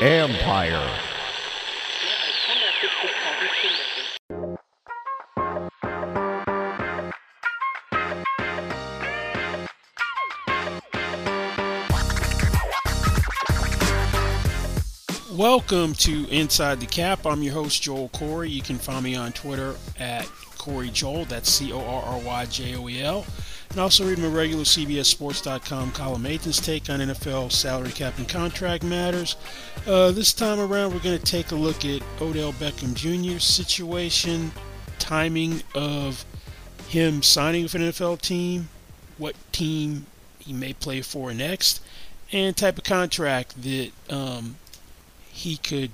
Empire. Welcome to Inside the Cap. I'm your host, Joel Corry. You can find me on Twitter at Corry Joel. That's C O R R Y J O E L. And also read my regular CBSSports.com column Nathan's take on NFL salary cap and contract matters. Uh, this time around, we're going to take a look at Odell Beckham Jr.'s situation, timing of him signing with an NFL team, what team he may play for next, and type of contract that um, he could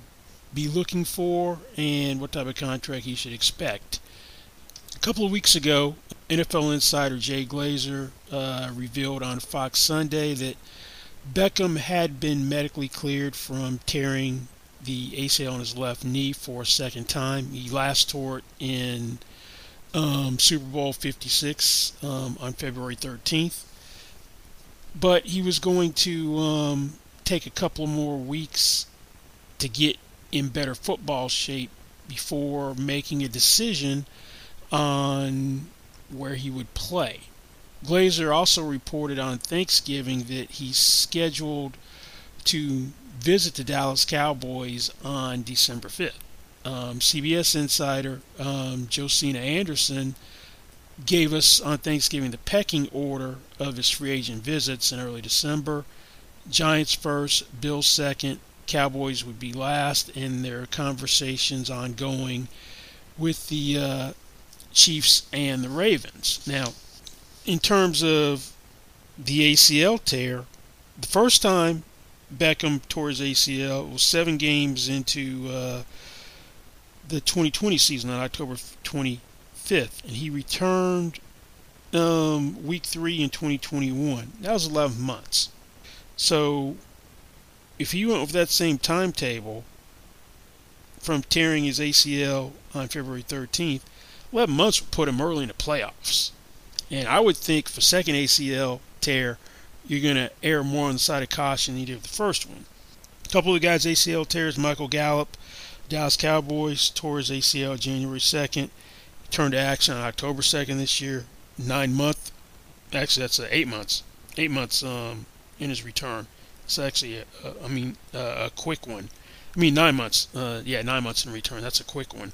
be looking for and what type of contract he should expect. A couple of weeks ago, NFL insider Jay Glazer uh, revealed on Fox Sunday that Beckham had been medically cleared from tearing the ACL on his left knee for a second time. He last tore it in um, Super Bowl 56 um, on February 13th. But he was going to um, take a couple more weeks to get in better football shape before making a decision on where he would play. Glazer also reported on Thanksgiving that he's scheduled to visit the Dallas Cowboys on December 5th. Um, CBS insider um, Josina Anderson gave us on Thanksgiving the pecking order of his free agent visits in early December. Giants first, Bills second, Cowboys would be last, and their conversations ongoing with the uh, Chiefs and the Ravens. Now, in terms of the ACL tear, the first time Beckham tore his ACL was seven games into uh, the 2020 season on October 25th, and he returned um, week three in 2021. That was 11 months. So if he went with that same timetable from tearing his ACL on February 13th, 11 months would put him early in the playoffs. And I would think for second ACL tear, you're going to err more on the side of caution than you did the first one. A couple of guys ACL tears, Michael Gallup, Dallas Cowboys, tore his ACL January 2nd, turned to action on October 2nd this year, nine month, actually that's eight months, eight months um, in his return. It's actually, a, a, I mean, a quick one. I mean, nine months. Uh, yeah, nine months in return. That's a quick one.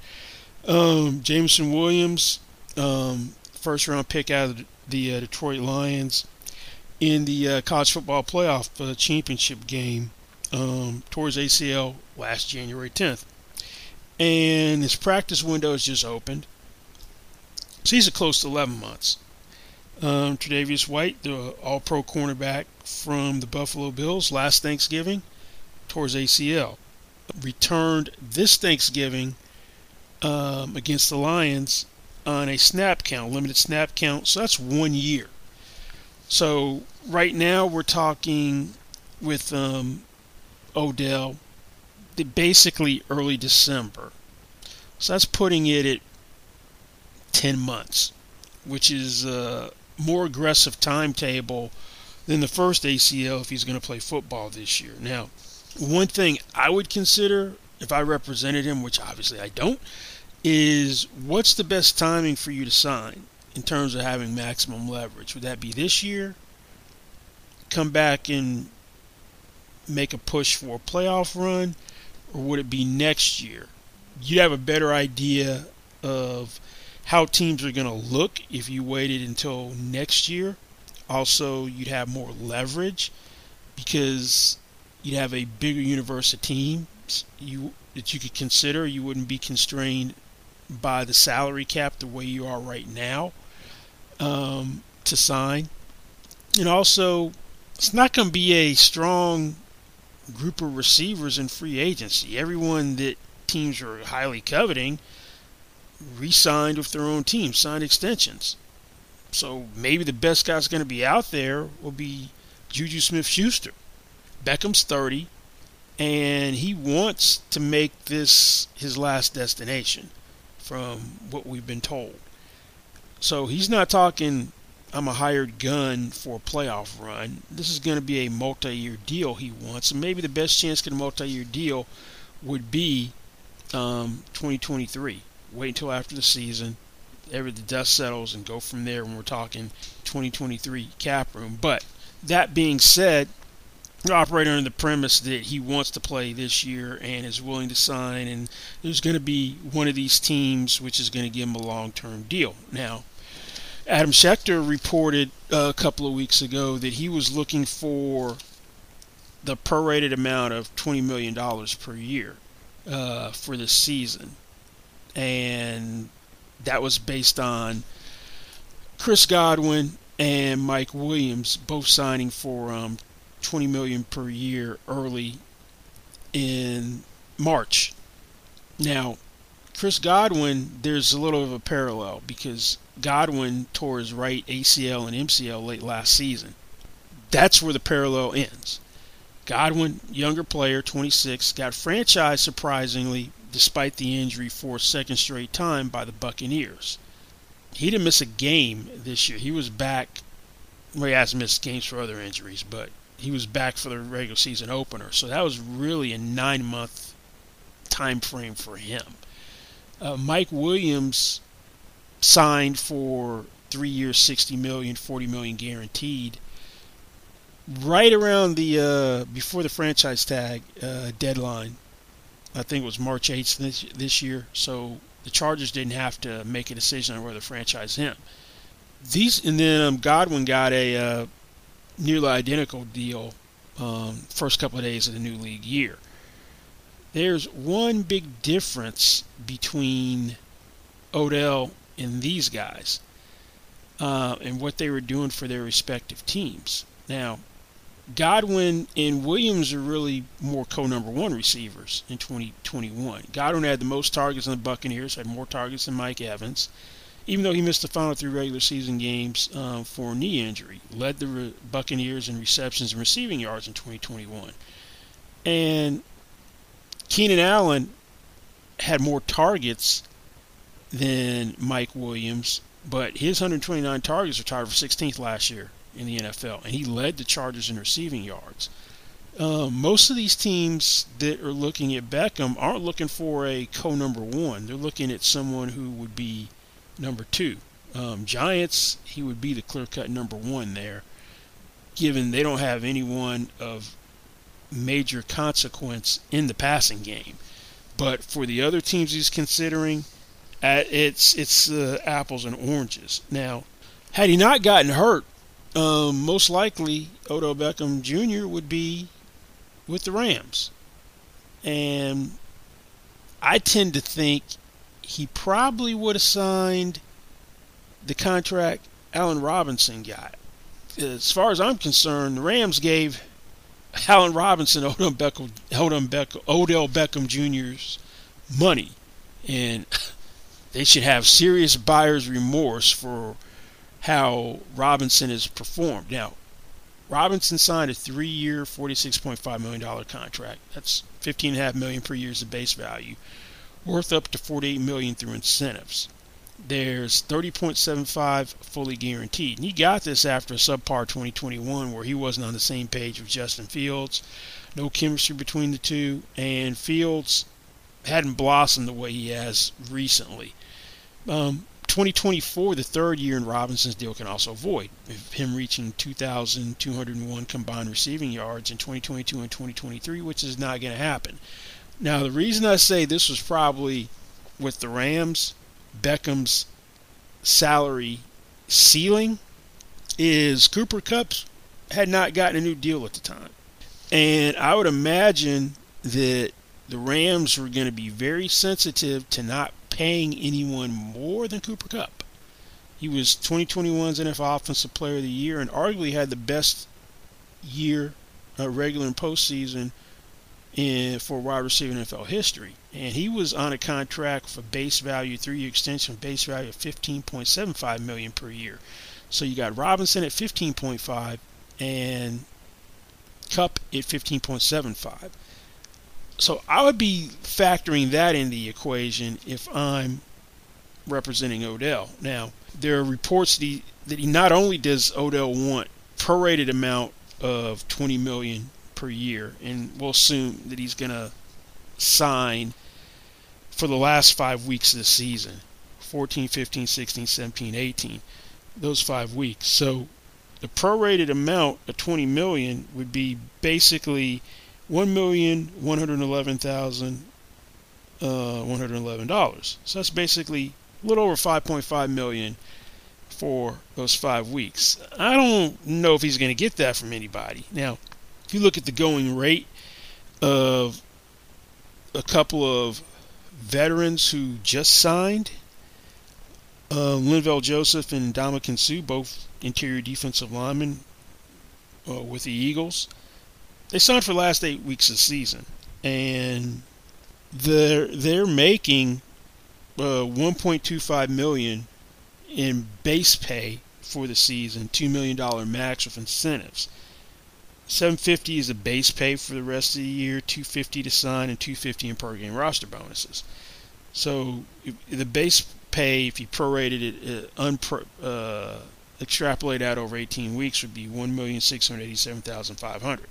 Um, Jameson Williams, um, first round pick out of the uh, Detroit Lions in the uh, college football playoff uh, championship game um, towards ACL last January 10th. And his practice window has just opened. So he's at close to 11 months. Um, Tre'Davious White, the All Pro cornerback from the Buffalo Bills last Thanksgiving, towards ACL, returned this Thanksgiving um, against the Lions on a snap count, limited snap count. So that's one year. So right now we're talking with um, Odell, basically early December. So that's putting it at 10 months, which is uh, more aggressive timetable than the first ACL if he's going to play football this year. Now, one thing I would consider if I represented him, which obviously I don't, is what's the best timing for you to sign in terms of having maximum leverage? Would that be this year? Come back and make a push for a playoff run? Or would it be next year? You'd have a better idea of how teams are going to look if you waited until next year. Also, you'd have more leverage because you'd have a bigger universe of you that you could consider. You wouldn't be constrained by the salary cap the way you are right now um, to sign. And also, it's not going to be a strong group of receivers in free agency. Everyone that teams are highly coveting re-signed with their own team, signed extensions. So maybe the best guy's going to be out there will be Juju Smith-Schuster. Beckham's 30, and he wants to make this his last destination, from what we've been told. So he's not talking I'm a hired gun for a playoff run. This is going to be a multi-year deal he wants, and maybe the best chance get a multi-year deal would be um, 2023. Wait until after the season, ever the dust settles, and go from there when we're talking 2023 cap room. But that being said, operating under the premise that he wants to play this year and is willing to sign, and there's going to be one of these teams which is going to give him a long-term deal. Now, Adam Schefter reported uh, a couple of weeks ago that he was looking for the prorated amount of $20 million per year uh, for this season. And that was based on Chris Godwin and Mike Williams both signing for um, 20 million per year early in March. Now, Chris Godwin, there's a little of a parallel because Godwin tore his right ACL and MCL late last season. That's where the parallel ends. Godwin, younger player, 26, got franchised surprisingly despite the injury for a second straight time by the Buccaneers. He didn't miss a game this year. He was back. Well, he has missed games for other injuries, but he was back for the regular season opener. So that was really a nine month time frame for him. Uh, Mike Williams signed for three years, 60 million, 40 million guaranteed. Right around the uh, before the franchise tag uh, deadline, I think it was March 8th this, this year. So the Chargers didn't have to make a decision on whether to franchise him. These and then um, Godwin got a uh, nearly identical deal um, first couple of days of the new league year. There's one big difference between Odell and these guys uh, and what they were doing for their respective teams. Now, Godwin and Williams are really more co number one receivers in 2021. Godwin had the most targets on the Buccaneers, had more targets than Mike Evans even though he missed the final three regular season games um, for knee injury, led the Re- Buccaneers in receptions and receiving yards in 2021. And Keenan Allen had more targets than Mike Williams, but his 129 targets were tied for 16th last year in the NFL, and he led the Chargers in receiving yards. Um, most of these teams that are looking at Beckham aren't looking for a co number one. They're looking at someone who would be number two. Um, Giants, he would be the clear cut number one there, given they don't have anyone of major consequence in the passing game. But for the other teams he's considering, uh, it's it's uh, apples and oranges. Now, had he not gotten hurt, um, most likely Odell Beckham Jr. would be with the Rams, and I tend to think he probably would have signed the contract Allen Robinson got. As far as I'm concerned, the Rams gave Allen Robinson Odell Beckham, Odell Beckham, Odell Beckham Jr.'s money, and they should have serious buyer's remorse for how Robinson has performed. Now, Robinson signed a three-year, $46.5 million contract. That's 15.5 million per year as the base value worth up to 48 million through incentives. There's 30.75 fully guaranteed. And he got this after a subpar 2021 where he wasn't on the same page with Justin Fields. No chemistry between the two, and Fields hadn't blossomed the way he has recently. Um, 2024, the third year in Robinson's deal, can also void. Him reaching 2,201 combined receiving yards in 2022 and 2023, which is not going to happen. Now, the reason I say this was probably with the Rams, Beckham's salary ceiling is Cooper Kupp's had not gotten a new deal at the time. And I would imagine that the Rams were going to be very sensitive to not paying anyone more than Cooper Kupp. He was 2021's NFL Offensive Player of the Year and arguably had the best year, uh, regular and postseason in, for wide receiver NFL history. And he was on a contract for base value, three year extension, base value of 15.75 million per year. So you got Robinson at 15.5 and Kupp at 15.75. So I would be factoring that in the equation if I'm representing Odell. Now, there are reports that that he not only does Odell want prorated amount of 20 million per year, and we'll assume that he's going to sign for the last five weeks of the season 14, 15, 16, 17, 18. Those five weeks. So the prorated amount of 20 million would be basically one million one hundred eleven thousand uh, one hundred eleven dollars. So that's basically a little over 5.5 million for those five weeks. I don't know if he's going to get that from anybody. Now, if you look at the going rate of a couple of veterans who just signed, uh, Linval Joseph and Ndamukong Suh, both interior defensive linemen uh, with the Eagles, they signed for the last eight weeks of the season, and they're they're making uh, 1.25 million in base pay for the season, two million dollar max with incentives. 750 is a base pay for the rest of the year, 250 to sign, and 250 in per game roster bonuses. So the base pay, if you prorated it, uh, unpro, uh, extrapolate out over 18 weeks, would be 1,687,500.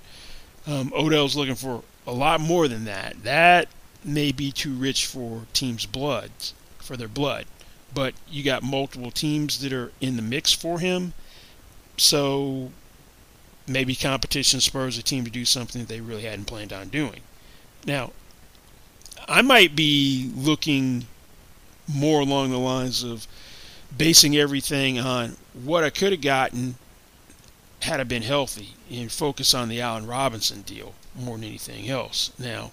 Um, Odell's looking for a lot more than that. That may be too rich for teams' blood, for their blood. But you got multiple teams that are in the mix for him. So maybe competition spurs a team to do something that they really hadn't planned on doing. Now, I might be looking more along the lines of basing everything on what I could have gotten had I been healthy and focus on the Allen Robinson deal more than anything else. Now,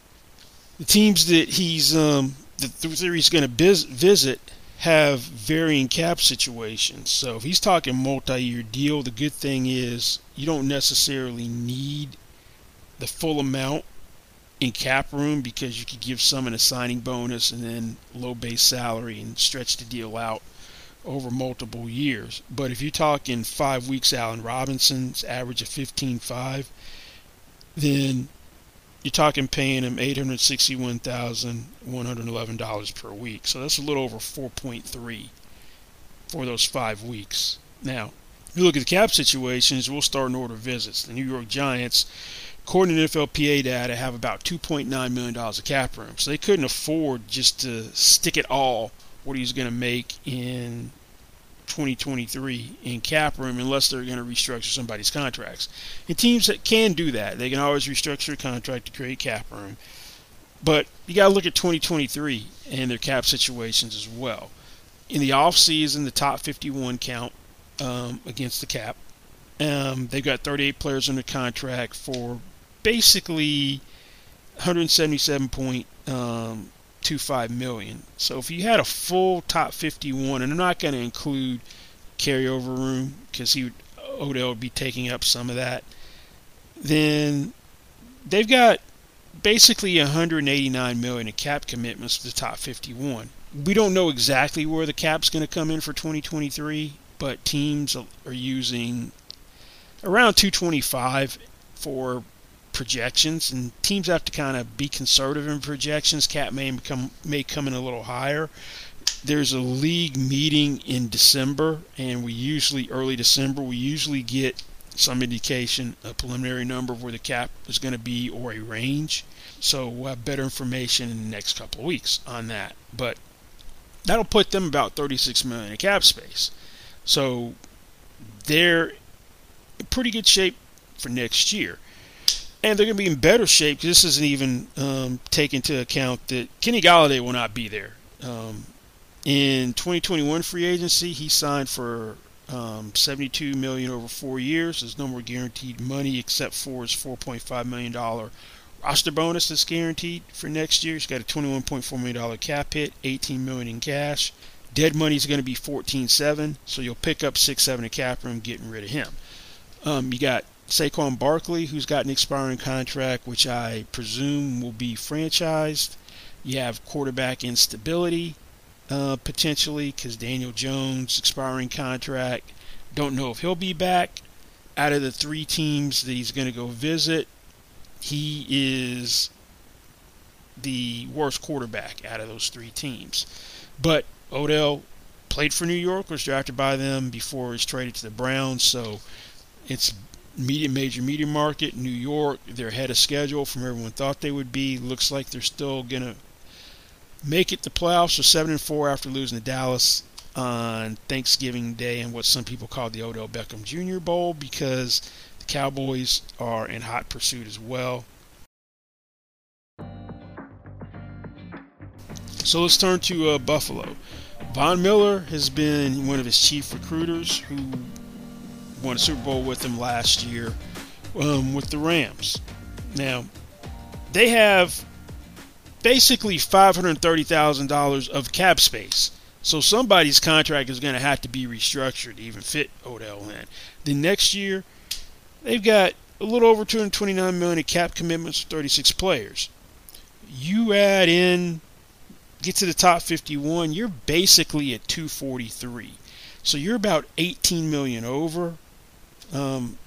the teams that he's um, that he's going to visit have varying cap situations. So if he's talking multi-year deal, the good thing is you don't necessarily need the full amount in cap room because you could give some in a signing bonus and then low base salary and stretch the deal out over multiple years. But if you're talking five weeks, Allen Robinson's average of 15.5, then you're talking paying him $861,111 per week. So that's a little over 4.3 for those five weeks. Now, you look at the cap situations, we'll start in order of visits. The New York Giants, according to NFLPA data, have about $2.9 million of cap room. So they couldn't afford just to stick it all what he's going to make in 2023 in cap room unless they're going to restructure somebody's contracts. And teams that can do that, they can always restructure a contract to create cap room. But you got to look at 2023 and their cap situations as well. In the off season, the top 51 count um, against the cap. Um, they've got 38 players under contract for basically 177 point um, 1.25 million. So if you had a full top 51, and I'm not going to include carryover room because he would, Odell would be taking up some of that, then they've got basically 189 million in cap commitments for the top 51. We don't know exactly where the cap's going to come in for 2023, but teams are using around 225 for projections, and teams have to kind of be conservative in projections. Cap may come may come in a little higher. There's a league meeting in December, and we usually early December we usually get some indication, a preliminary number of where the cap is going to be or a range. So we'll have better information in the next couple of weeks on that. But that'll put them about 36 million in cap space. So they're in pretty good shape for next year and they're going to be in better shape. This isn't even um, take into account that Kenny Golladay will not be there. Um, in 2021 free agency, he signed for um, 72 million over four years. There's no more guaranteed money except for his 4.5 million dollar roster bonus that's guaranteed for next year. He's got a 21.4 million dollar cap hit, 18 million in cash. Dead money is going to be 14.7, so you'll pick up six seven in cap room getting rid of him. Um, you got Saquon Barkley, who's got an expiring contract, which I presume will be franchised. You have quarterback instability uh, potentially because Daniel Jones expiring contract. Don't know if he'll be back. Out of the three teams that he's going to go visit, he is the worst quarterback out of those three teams. But Odell played for New York, was drafted by them before he was traded to the Browns. So it's medium, major media market. New York, they're ahead of schedule from everyone thought they would be. Looks like they're still gonna make it to playoffs. So seven and four after losing to Dallas on Thanksgiving Day and what some people call the Odell Beckham Jr. Bowl because the Cowboys are in hot pursuit as well. So let's turn to uh, Buffalo. Von Miller has been one of his chief recruiters who won a Super Bowl with him last year um, with the Rams. Now, they have basically $530,000 of cap space. So somebody's contract is going to have to be restructured to even fit Odell in. The next year, they've got a little over 229 million in cap commitments for 36 players. You add in, get to the top 51, you're basically at 243. So you're about 18 million over. Um,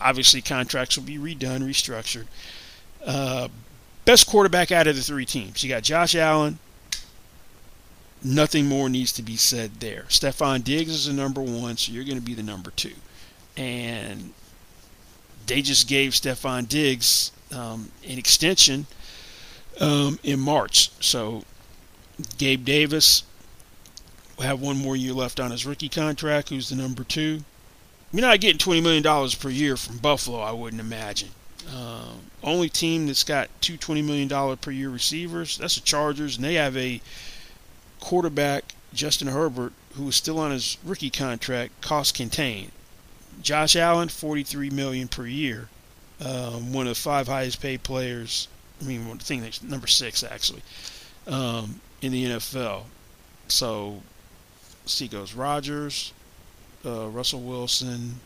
obviously, contracts will be redone, restructured. Uh, best quarterback out of the three teams. You got Josh Allen, nothing more needs to be said there. Stefon Diggs is the number one, so you're going to be the number two. And they just gave Stefon Diggs um, an extension um, in March. So Gabe Davis will have one more year left on his rookie contract, who's the number two. You're not getting $20 million per year from Buffalo, I wouldn't imagine. Uh, only team that's got two $20 million per year receivers, that's the Chargers, and they have a quarterback Justin Herbert, who is still on his rookie contract, cost contained. Josh Allen, 43 million per year, um, one of the five highest paid players. I mean, I think that's number six actually um, in the NFL. So, see, goes Rodgers, uh, Russell Wilson.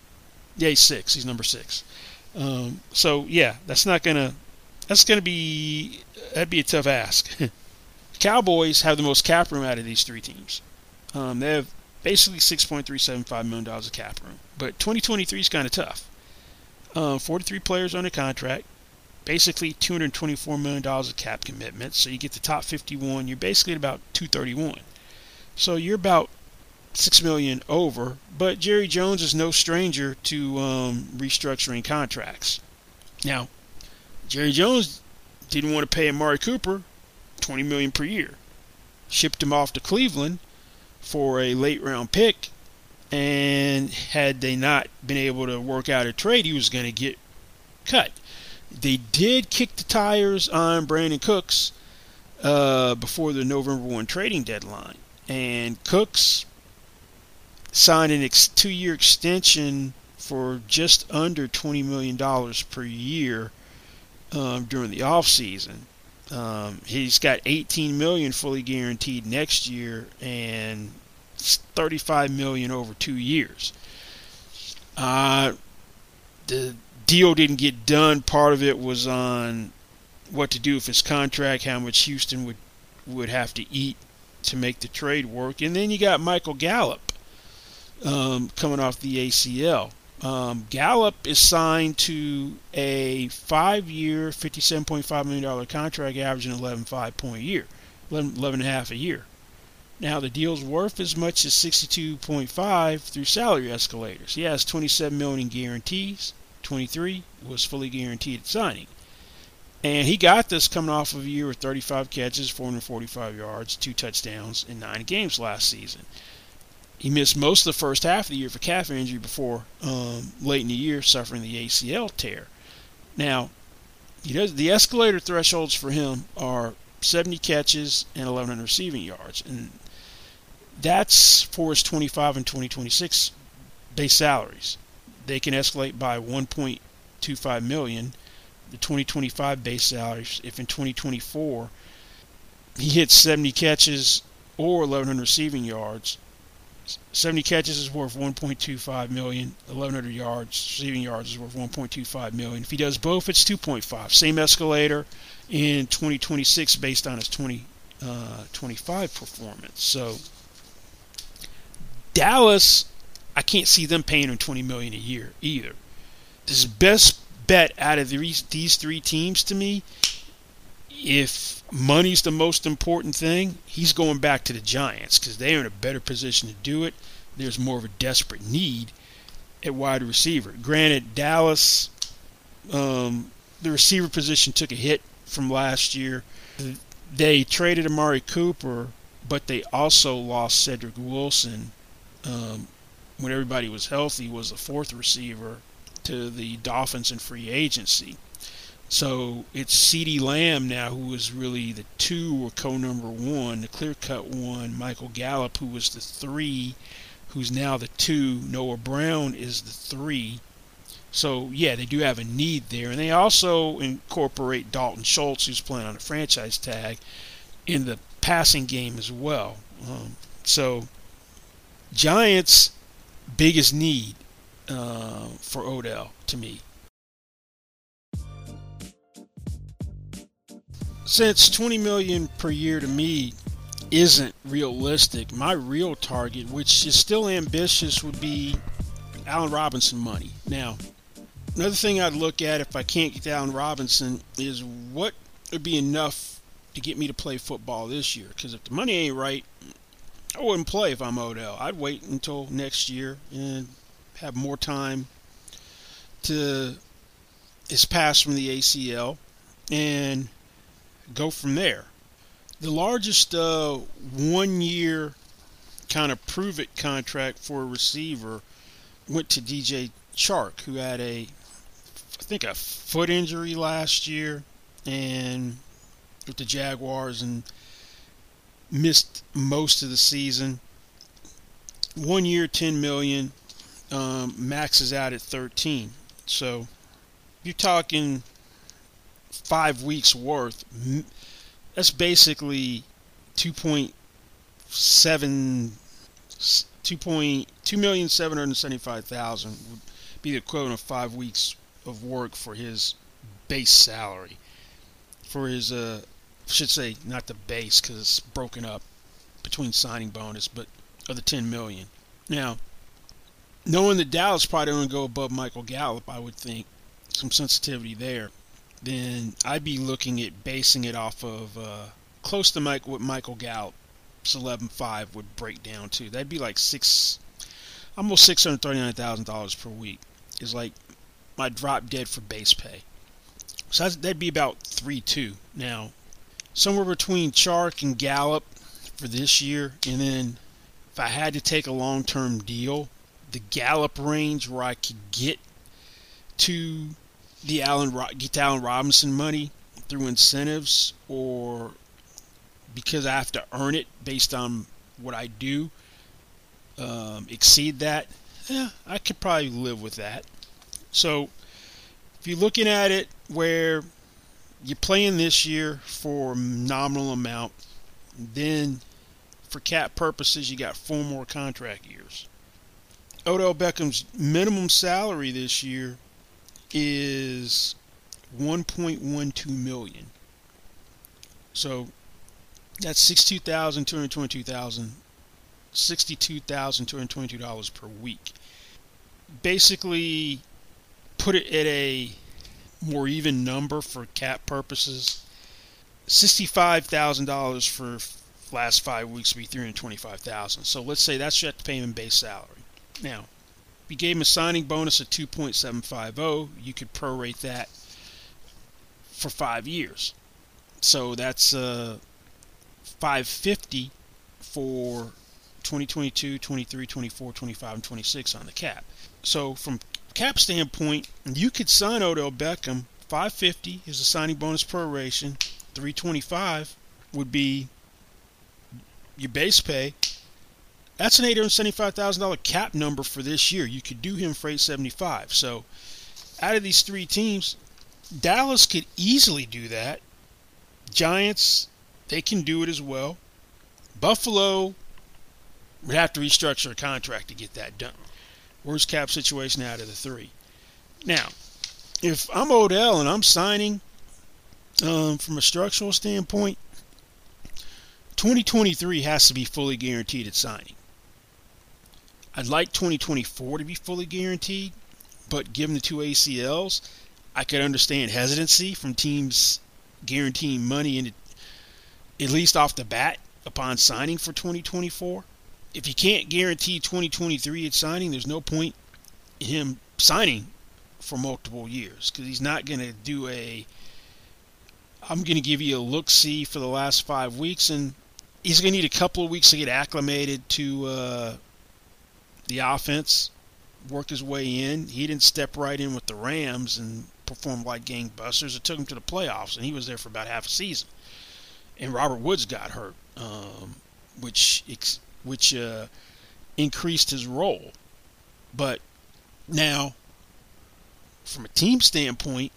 Yeah, he's six. He's number six. Um, so yeah, that's not gonna. That's gonna be. That'd be a tough ask. Cowboys have the most cap room out of these three teams. Um, they have basically $6.375 million of cap room. But 2023 is kind of tough. Um, 43 players on a contract, basically $224 million of cap commitments. So you get the top 51, you're basically at about 231. So you're about six million over, but Jerry Jones is no stranger to um, restructuring contracts. Now, Jerry Jones didn't want to pay Amari Cooper 20 million per year. Shipped him off to Cleveland for a late round pick, and had they not been able to work out a trade, he was going to get cut. They did kick the tires on Brandin Cooks uh, before the November 1 trading deadline, and Cooks signed an ex- two year extension for just under $20 million per year um, during the offseason. Um, he's got 18 million fully guaranteed next year and 35 million over two years. Uh, the deal didn't get done. Part of it was on what to do with his contract, how much Houston would would have to eat to make the trade work, and then you got Michael Gallup um, coming off the ACL. Um, Gallup is signed to a five-year, $57.5 million contract, averaging 11.5 point a year, 11, 11 and a half a year. Now the deal's worth as much as 62.5 through salary escalators. He has 27 million in guarantees. 23 was fully guaranteed at signing. And he got this coming off of a year with 35 catches, 445 yards, two touchdowns in nine games last season he missed most of the first half of the year for calf injury before um, late in the year suffering the ACL tear. Now, does, the escalator thresholds for him are 70 catches and 1,100 receiving yards, and that's for his 25 and 2026 base salaries. They can escalate by 1.25 million. The 2025 base salaries, if in 2024 he hits 70 catches or 1,100 receiving yards, 70 catches is worth 1.25 million. 1100 yards, receiving yards is worth 1.25 million. If he does both, it's 2.5. Same escalator in 2026 based on his 2025 uh, performance. So Dallas, I can't see them paying him 20 million a year either. His best bet out of these these three teams to me if money's the most important thing, he's going back to the Giants because they're in a better position to do it. There's more of a desperate need at wide receiver. Granted, Dallas, um, the receiver position took a hit from last year. They traded Amari Cooper, but they also lost Cedric Wilson um, when everybody was healthy. Was the fourth receiver to the Dolphins in free agency. So it's CeeDee Lamb now who is really the two or co number one, the clear cut one. Michael Gallup, who was the three, who's now the two. Noah Brown is the three. So yeah, they do have a need there, and they also incorporate Dalton Schultz, who's playing on a franchise tag, in the passing game as well. Um, so Giants' biggest need uh, for Odell to me. Since 20 million per year to me isn't realistic, my real target, which is still ambitious, would be Allen Robinson money. Now, another thing I'd look at if I can't get Allen Robinson is what would be enough to get me to play football this year. Because if the money ain't right, I wouldn't play if I'm Odell. I'd wait until next year and have more time to his pass from the ACL and go from there. The largest uh, one year kind of prove it contract for a receiver went to DJ Chark, who had a, I think, a foot injury last year and with the Jaguars and missed most of the season. One year, 10 million, um, maxes out at 13. So you're talking five weeks worth. That's basically 2.7 2,775,000 would be the equivalent of five weeks of work for his base salary. For his, uh, should say not the base because it's broken up between signing bonus, but of the 10 million. Now, knowing that Dallas probably don't go above Michael Gallup, I would think some sensitivity there. Then I'd be looking at basing it off of uh, close to Mike what Michael Gallup's 11.5 would break down to. That'd be like six, almost six hundred thirty-nine thousand dollars per week. Is like my drop dead for base pay. So that'd be about three two. Now, somewhere between Chark and Gallup for this year, and then if I had to take a long-term deal, the Gallup range where I could get to the Allen get Allen Robinson money through incentives or because I have to earn it based on what I do um, exceed that, yeah, I could probably live with that. So if you're looking at it where you're playing this year for nominal amount, then for cap purposes you got four more contract years. Odell Beckham's minimum salary this year is 1.12 million. So that's sixty-two thousand two hundred twenty-two thousand, sixty-two thousand two hundred twenty-two dollars per week. Basically, put it at a more even number for cap purposes. Sixty-five thousand dollars for last five weeks would be three hundred twenty-five thousand. So let's say that's your payment base salary. Now, we gave him a signing bonus of 2.750. You could prorate that for five years. So that's uh, 550 for 2022, 23, 24, 25, and 26 on the cap. So from cap standpoint, you could sign Odell Beckham. 550 is a signing bonus proration. 325 would be your base pay, that's an $875,000 cap number for this year. You could do him for 875. So out of these three teams, Dallas could easily do that. Giants, they can do it as well. Buffalo would have to restructure a contract to get that done. Worst cap situation out of the three. Now, if I'm Odell and I'm signing um, from a structural standpoint, 2023 has to be fully guaranteed at signing. I'd like 2024 to be fully guaranteed, but given the two ACLs, I could understand hesitancy from teams guaranteeing money in at least off the bat upon signing for 2024. If you can't guarantee 2023 at signing, there's no point in him signing for multiple years because he's not going to do a. I'm going to give you a look see for the last five weeks, and he's going to need a couple of weeks to get acclimated to uh, the offense, work his way in. He didn't step right in with the Rams and perform like gangbusters. It took him to the playoffs, and he was there for about half a season. And Robert Woods got hurt, um, which which uh, increased his role. But now, from a team standpoint,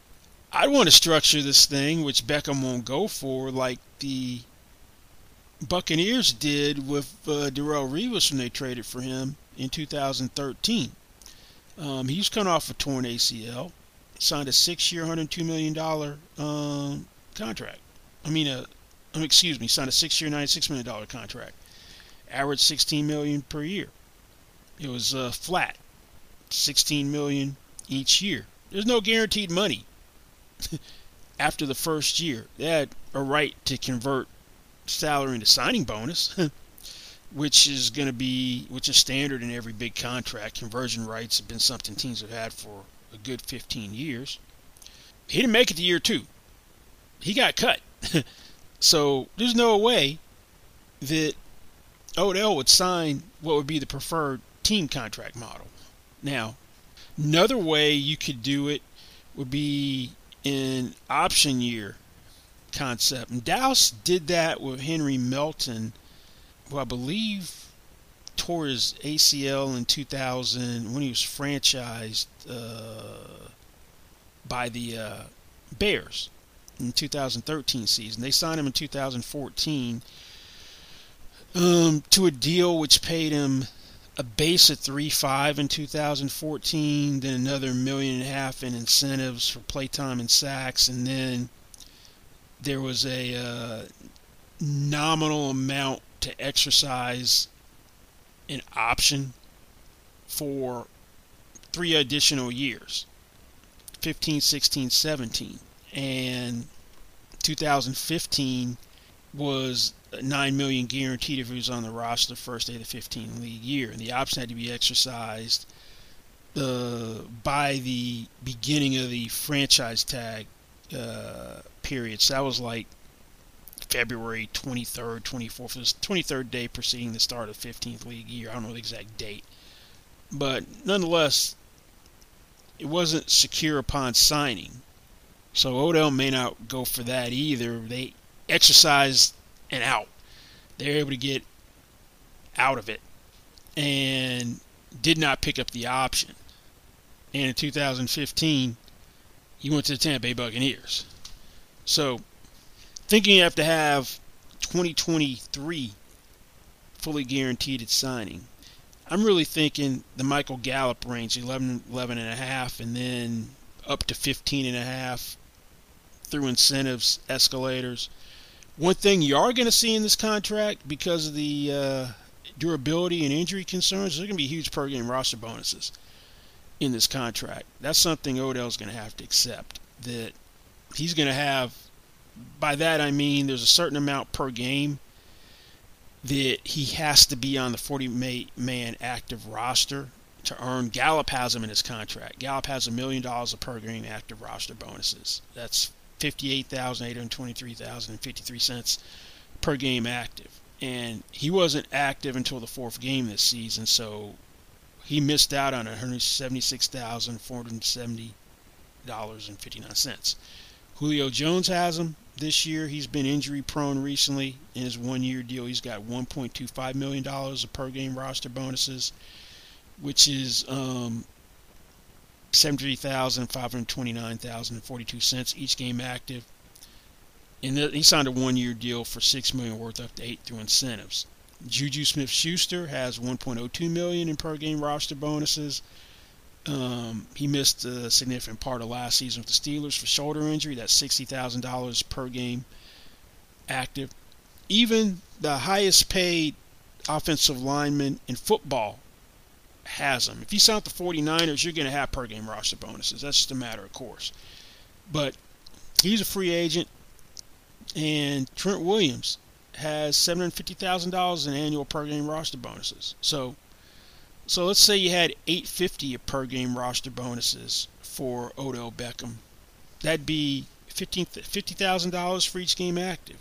I want to structure this thing, which Beckham won't go for, like the Buccaneers did with uh, Darrelle Revis when they traded for him in 2013. Um, he's coming off a torn ACL, signed a six-year, 102 million dollar um, contract. I mean, excuse me, signed a six-year, 96 million dollar contract. Average 16 million per year. It was uh, flat, 16 million each year. There's no guaranteed money after the first year. They had a right to convert salary into signing bonus, which is going to be which is standard in every big contract. Conversion rights have been something teams have had for a good 15 years. He didn't make it to year two. He got cut. so there's no way that Odell would sign what would be the preferred team contract model. Now, another way you could do it would be an option year concept. And Dallas did that with Henry Melton, who I believe tore his ACL in 2000 when he was franchised uh, by the uh, Bears in 2013 season. They signed him in 2014 um, to a deal which paid him a base of three five in 2014, then another million and a half in incentives for playtime and sacks, and then there was a uh, nominal amount to exercise an option for three additional years 15 16 17 and 2015 was 9 million guaranteed if he was on the roster the first day of the 15 league year and the option had to be exercised uh, by the beginning of the franchise tag uh, period. So that was like February 23rd, 24th. It was 23rd day preceding the start of 15th league year. I don't know the exact date. But nonetheless, it wasn't secure upon signing. So Odell may not go for that either. They exercised an out. They're able to get out of it and did not pick up the option. And in 2015, he went to the Tampa Bay Buccaneers. So, thinking you have to have 2023 fully guaranteed at signing. I'm really thinking the Michael Gallup range, 11, 11 and a half, and then up to 15 and a half through incentives, escalators. One thing you are going to see in this contract because of the uh, durability and injury concerns, there's going to be huge per game roster bonuses in this contract. That's something Odell's going to have to accept. That he's going to have. By that I mean there's a certain amount per game that he has to be on the 40 man active roster to earn. Gallup has him in his contract. Gallup has a million dollars of per game active roster bonuses. That's 58,823,053 cents per game active. And he wasn't active until the fourth game this season, so he missed out on $176,470.59. Julio Jones has him this year. He's been injury prone recently. In his one year deal, he's got $1.25 million of per game roster bonuses, which is um, 73,529,042 cents each game active. And he signed a one year deal for $6 million worth up to 8 through incentives. Juju Smith Schuster has 1.02 million in per game roster bonuses. Um, he missed a significant part of last season with the Steelers for shoulder injury. That's sixty thousand dollars per game active. Even the highest paid offensive lineman in football has them. If you sign the 49ers, you're going to have per game roster bonuses. That's just a matter of course. But he's a free agent. And Trent Williams has seven hundred fifty thousand dollars in annual per game roster bonuses. So, so let's say you had eight fifty per game roster bonuses for Odell Beckham. That'd be fifty thousand dollars for each game active.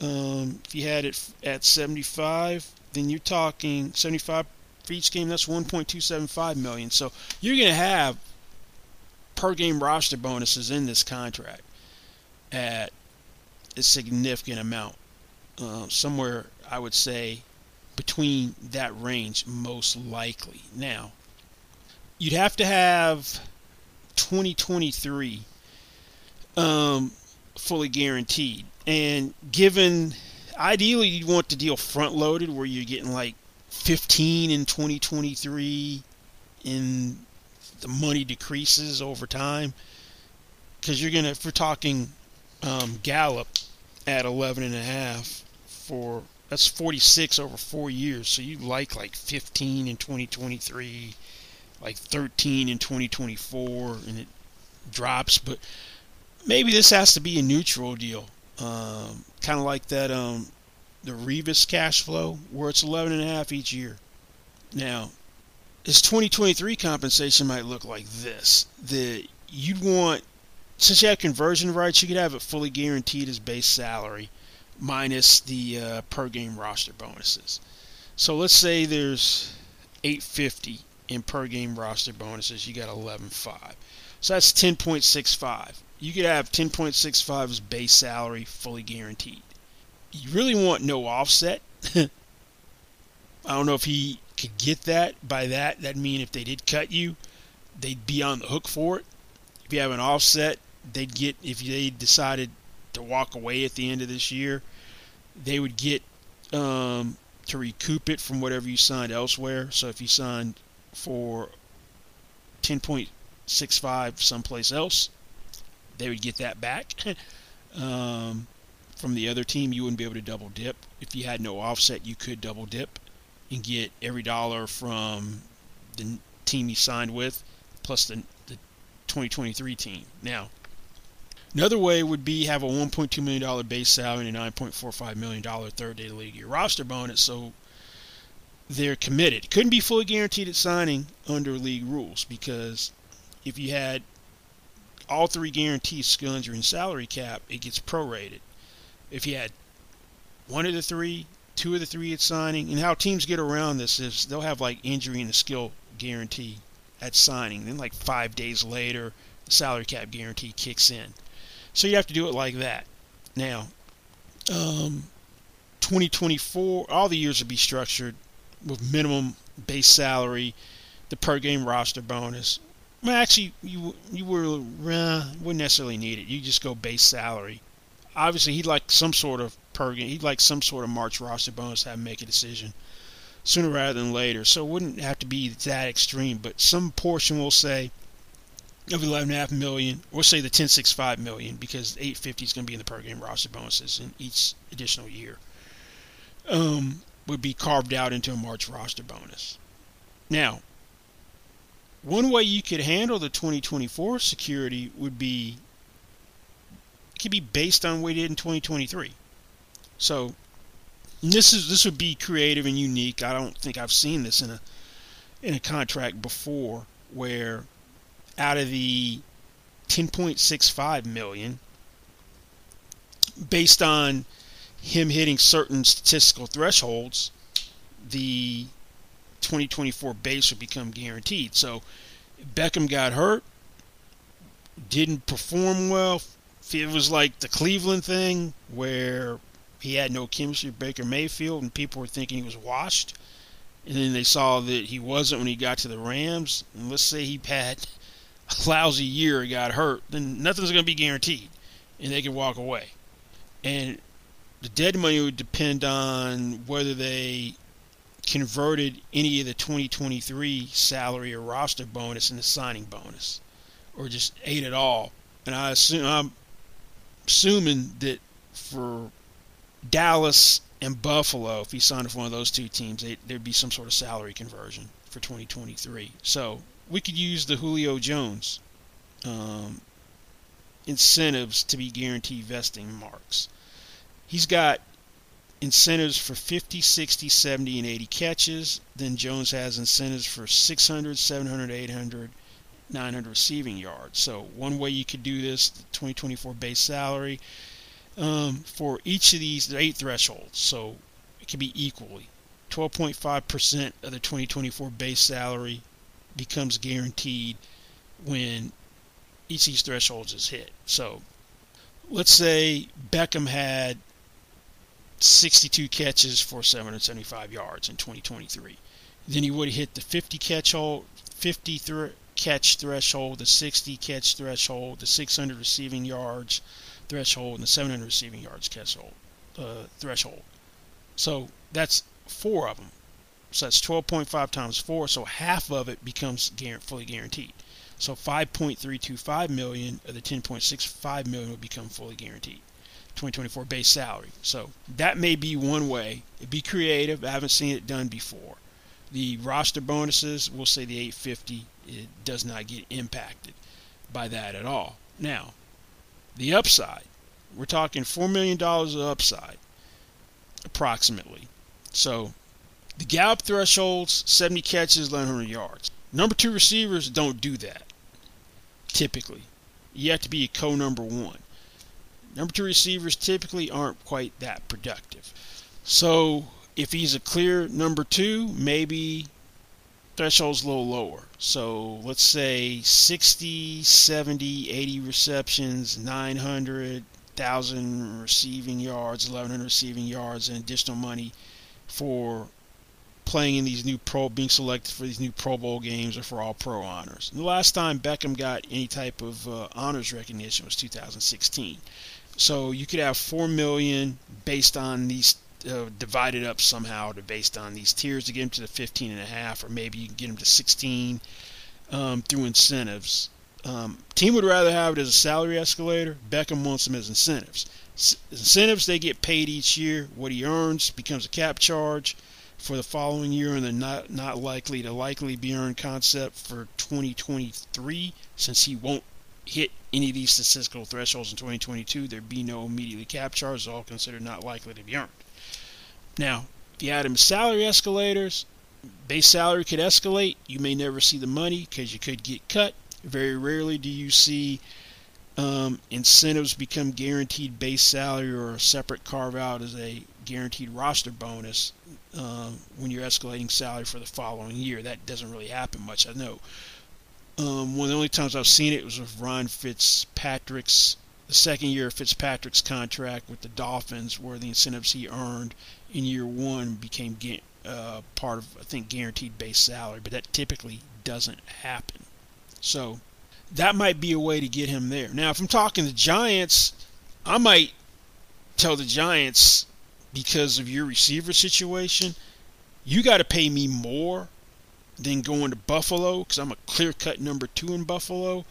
Um, if you had it at seventy five, then you're talking seventy five for each game. That's one point two seven five million. So you're going to have per game roster bonuses in this contract at a significant amount. Uh, somewhere, I would say, between that range, most likely. Now, you'd have to have 2023 um, fully guaranteed. And given, ideally, you'd want the deal front loaded where you're getting like 15 in 2023 and the money decreases over time. Because you're going to, if we're talking um, Gallup at 11 and a half for that's 46 over four years. So you like like 15 in 2023, like 13 in 2024, and it drops. But maybe this has to be a neutral deal, um, kind of like that um, the Revis cash flow, where it's 11 and a half each year. Now, this 2023 compensation might look like this: that you'd want since you have conversion rights, you could have it fully guaranteed as base salary minus the uh, per game roster bonuses. So let's say there's 850 in per game roster bonuses. You got 11.5. So that's 10.65. You could have 10.65 as base salary fully guaranteed. You really want no offset. I don't know if he could get that. By that, that mean if they did cut you, they'd be on the hook for it. If you have an offset, they'd get if they decided to walk away at the end of this year, they would get um, to recoup it from whatever you signed elsewhere. So if you signed for 10.65 someplace else, they would get that back. um, from the other team, you wouldn't be able to double dip. If you had no offset, you could double dip and get every dollar from the team you signed with plus the, the 2023 team. Now, Another way would be have a $1.2 million base salary and a $9.45 million third day league year roster bonus, so they're committed. Couldn't be fully guaranteed at signing under league rules because if you had all three guarantees still in salary cap, it gets prorated. If you had one of the three, two of the three at signing, and how teams get around this is they'll have like injury and a skill guarantee at signing. Then like five days later, the salary cap guarantee kicks in. So you have to do it like that. Now, um, 2024, all the years will be structured with minimum base salary, the per game roster bonus. Well, actually, you you were uh, wouldn't necessarily need it. You just go base salary. Obviously, he'd like some sort of per game. He'd like some sort of March roster bonus to have make a decision sooner rather than later. So it wouldn't have to be that extreme, but some portion will say of 11.5 million, or say the 10.65 million, because 850 is going to be in the per game roster bonuses in each additional year, um, would be carved out into a March roster bonus. Now, one way you could handle the 2024 security would be it could be based on what we did in 2023. So this is this would be creative and unique. I don't think I've seen this in a in a contract before where out of the 10.65 million based on him hitting certain statistical thresholds the 2024 base would become guaranteed. So Beckham got hurt didn't perform well. It was like the Cleveland thing where he had no chemistry with Baker Mayfield and people were thinking he was washed. And then they saw that he wasn't when he got to the Rams. And let's say he had lousy year got hurt, then nothing's going to be guaranteed, and they can walk away. And the dead money would depend on whether they converted any of the 2023 salary or roster bonus into signing bonus, or just ate it all. And I assume I'm assuming that for Dallas and Buffalo, if he signed with one of those two teams, they, there'd be some sort of salary conversion for 2023. So we could use the Julio Jones um, incentives to be guaranteed vesting marks. He's got incentives for 50, 60, 70, and 80 catches. Then Jones has incentives for 600, 700, 800, 900 receiving yards. So one way you could do this, the 2024 base salary, um, for each of these, eight thresholds. So it can be equally. 12.5% of the 2024 base salary becomes guaranteed when each of these thresholds is hit. So let's say Beckham had 62 catches for 775 yards in 2023. Then he would have hit the 50 catch hold, 50 th- catch threshold, the 60 catch threshold, the 600 receiving yards threshold, and the 700 receiving yards catch uh, threshold. So that's four of them. So that's 12.5 times four. So half of it becomes fully guaranteed. So 5.325 million of the 10.65 million will become fully guaranteed. 2024 base salary. So that may be one way. It'd be creative. I haven't seen it done before. The roster bonuses, we'll say the 850, it does not get impacted by that at all. Now, the upside, we're talking $4 million of upside, approximately. So the Gallup thresholds, 70 catches, 100 yards. Number two receivers don't do that, typically. You have to be a co number one. Number two receivers typically aren't quite that productive. So if he's a clear number two, maybe threshold's a little lower. So let's say 60, 70, 80 receptions, 900, 1,000 receiving yards, 1,100 receiving yards, and additional money for playing in these new pro, being selected for these new Pro Bowl games or for all pro honors. And the last time Beckham got any type of uh, honors recognition was 2016. So you could have four million based on these uh, divided up somehow to based on these tiers to get them to the 15 and a half, or maybe you can get them to 16 um, through incentives. Um, team would rather have it as a salary escalator. Beckham wants them as incentives. S- incentives they get paid each year. What he earns becomes a cap charge for the following year, and the not not likely to likely be earned concept for 2023, since he won't hit any of these statistical thresholds in 2022, there'd be no immediately cap charges, all considered not likely to be earned. Now, if you add in salary escalators, base salary could escalate. You may never see the money because you could get cut. Very rarely do you see um, incentives become guaranteed base salary or a separate carve out as a guaranteed roster bonus uh, when you're escalating salary for the following year. That doesn't really happen much, I know. Um, one of the only times I've seen it was with Ryan Fitzpatrick's the second year of Fitzpatrick's contract with the Dolphins, where the incentives he earned in year one became uh, part of I think guaranteed base salary, but that typically doesn't happen. So that might be a way to get him there. Now, if I'm talking the Giants, I might tell the Giants because of your receiver situation, you got to pay me more than going to Buffalo because I'm a clear cut number two in Buffalo.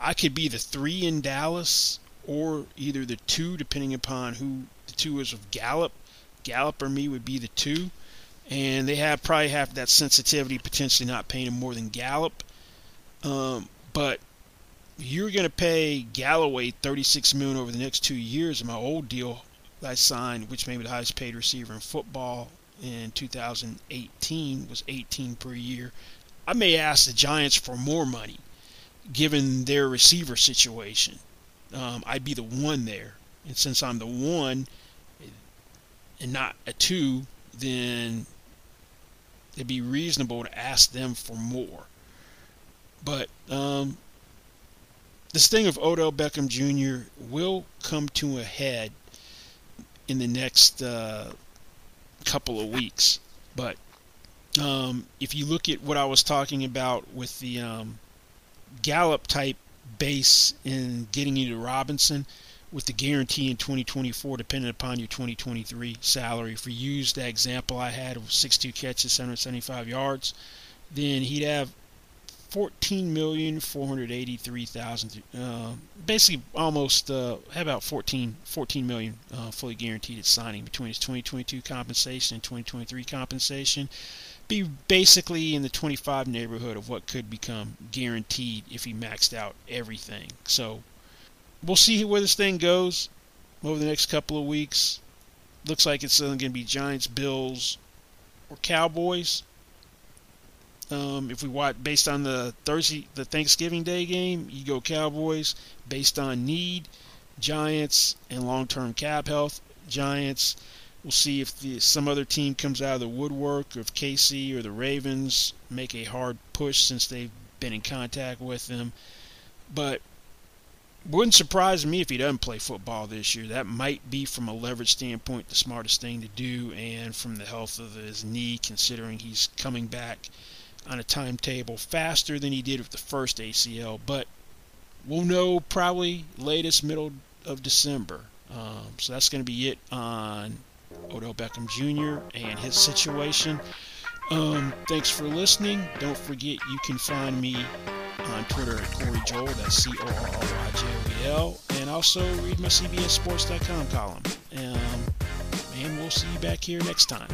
I could be the three in Dallas or either the two, depending upon who the two is of Gallup. Gallup or me would be the two. And they have probably have that sensitivity, potentially not paying him more than Gallup. Um, but you're going to pay Golladay 36 million over the next two years. In my old deal I signed, which made me the highest paid receiver in football, in 2018 was 18 per year. I may ask the Giants for more money, given their receiver situation. Um, I'd be the one there, and since I'm the one and not a two, then it'd be reasonable to ask them for more. But um, this thing of Odell Beckham Jr. will come to a head in the next uh, couple of weeks. But um, if you look at what I was talking about with the um, Gallup type base in getting you to Robinson, with the guarantee in 2024 depending upon your 2023 salary. If we use that example I had of 62 catches, 775 yards, then he'd have fourteen million four hundred eighty-three thousand. Uh, basically, almost uh, about 14, 14 million uh, fully guaranteed at signing between his 2022 compensation and 2023 compensation. Be basically in the 25 neighborhood of what could become guaranteed if he maxed out everything. So we'll see where this thing goes over the next couple of weeks. looks like it's going to be Giants, Bills, or Cowboys. Um, if we watch based on the Thursday, the Thanksgiving Day game, you go Cowboys. Based on need, Giants and long-term cap health, Giants. We'll see if the, some other team comes out of the woodwork, or if KC or the Ravens make a hard push since they've been in contact with them. But wouldn't surprise me if he doesn't play football this year. That might be, from a leverage standpoint, the smartest thing to do, and from the health of his knee, considering he's coming back on a timetable faster than he did with the first ACL. But we'll know probably latest middle of December. Um, so that's going to be it on Odell Beckham Jr. and his situation. Um, thanks for listening. Don't forget you can find me on Twitter at Corry Joel. That's C O R R Y J O E L. And also read my CBSSports.com column. Um, and we'll see you back here next time.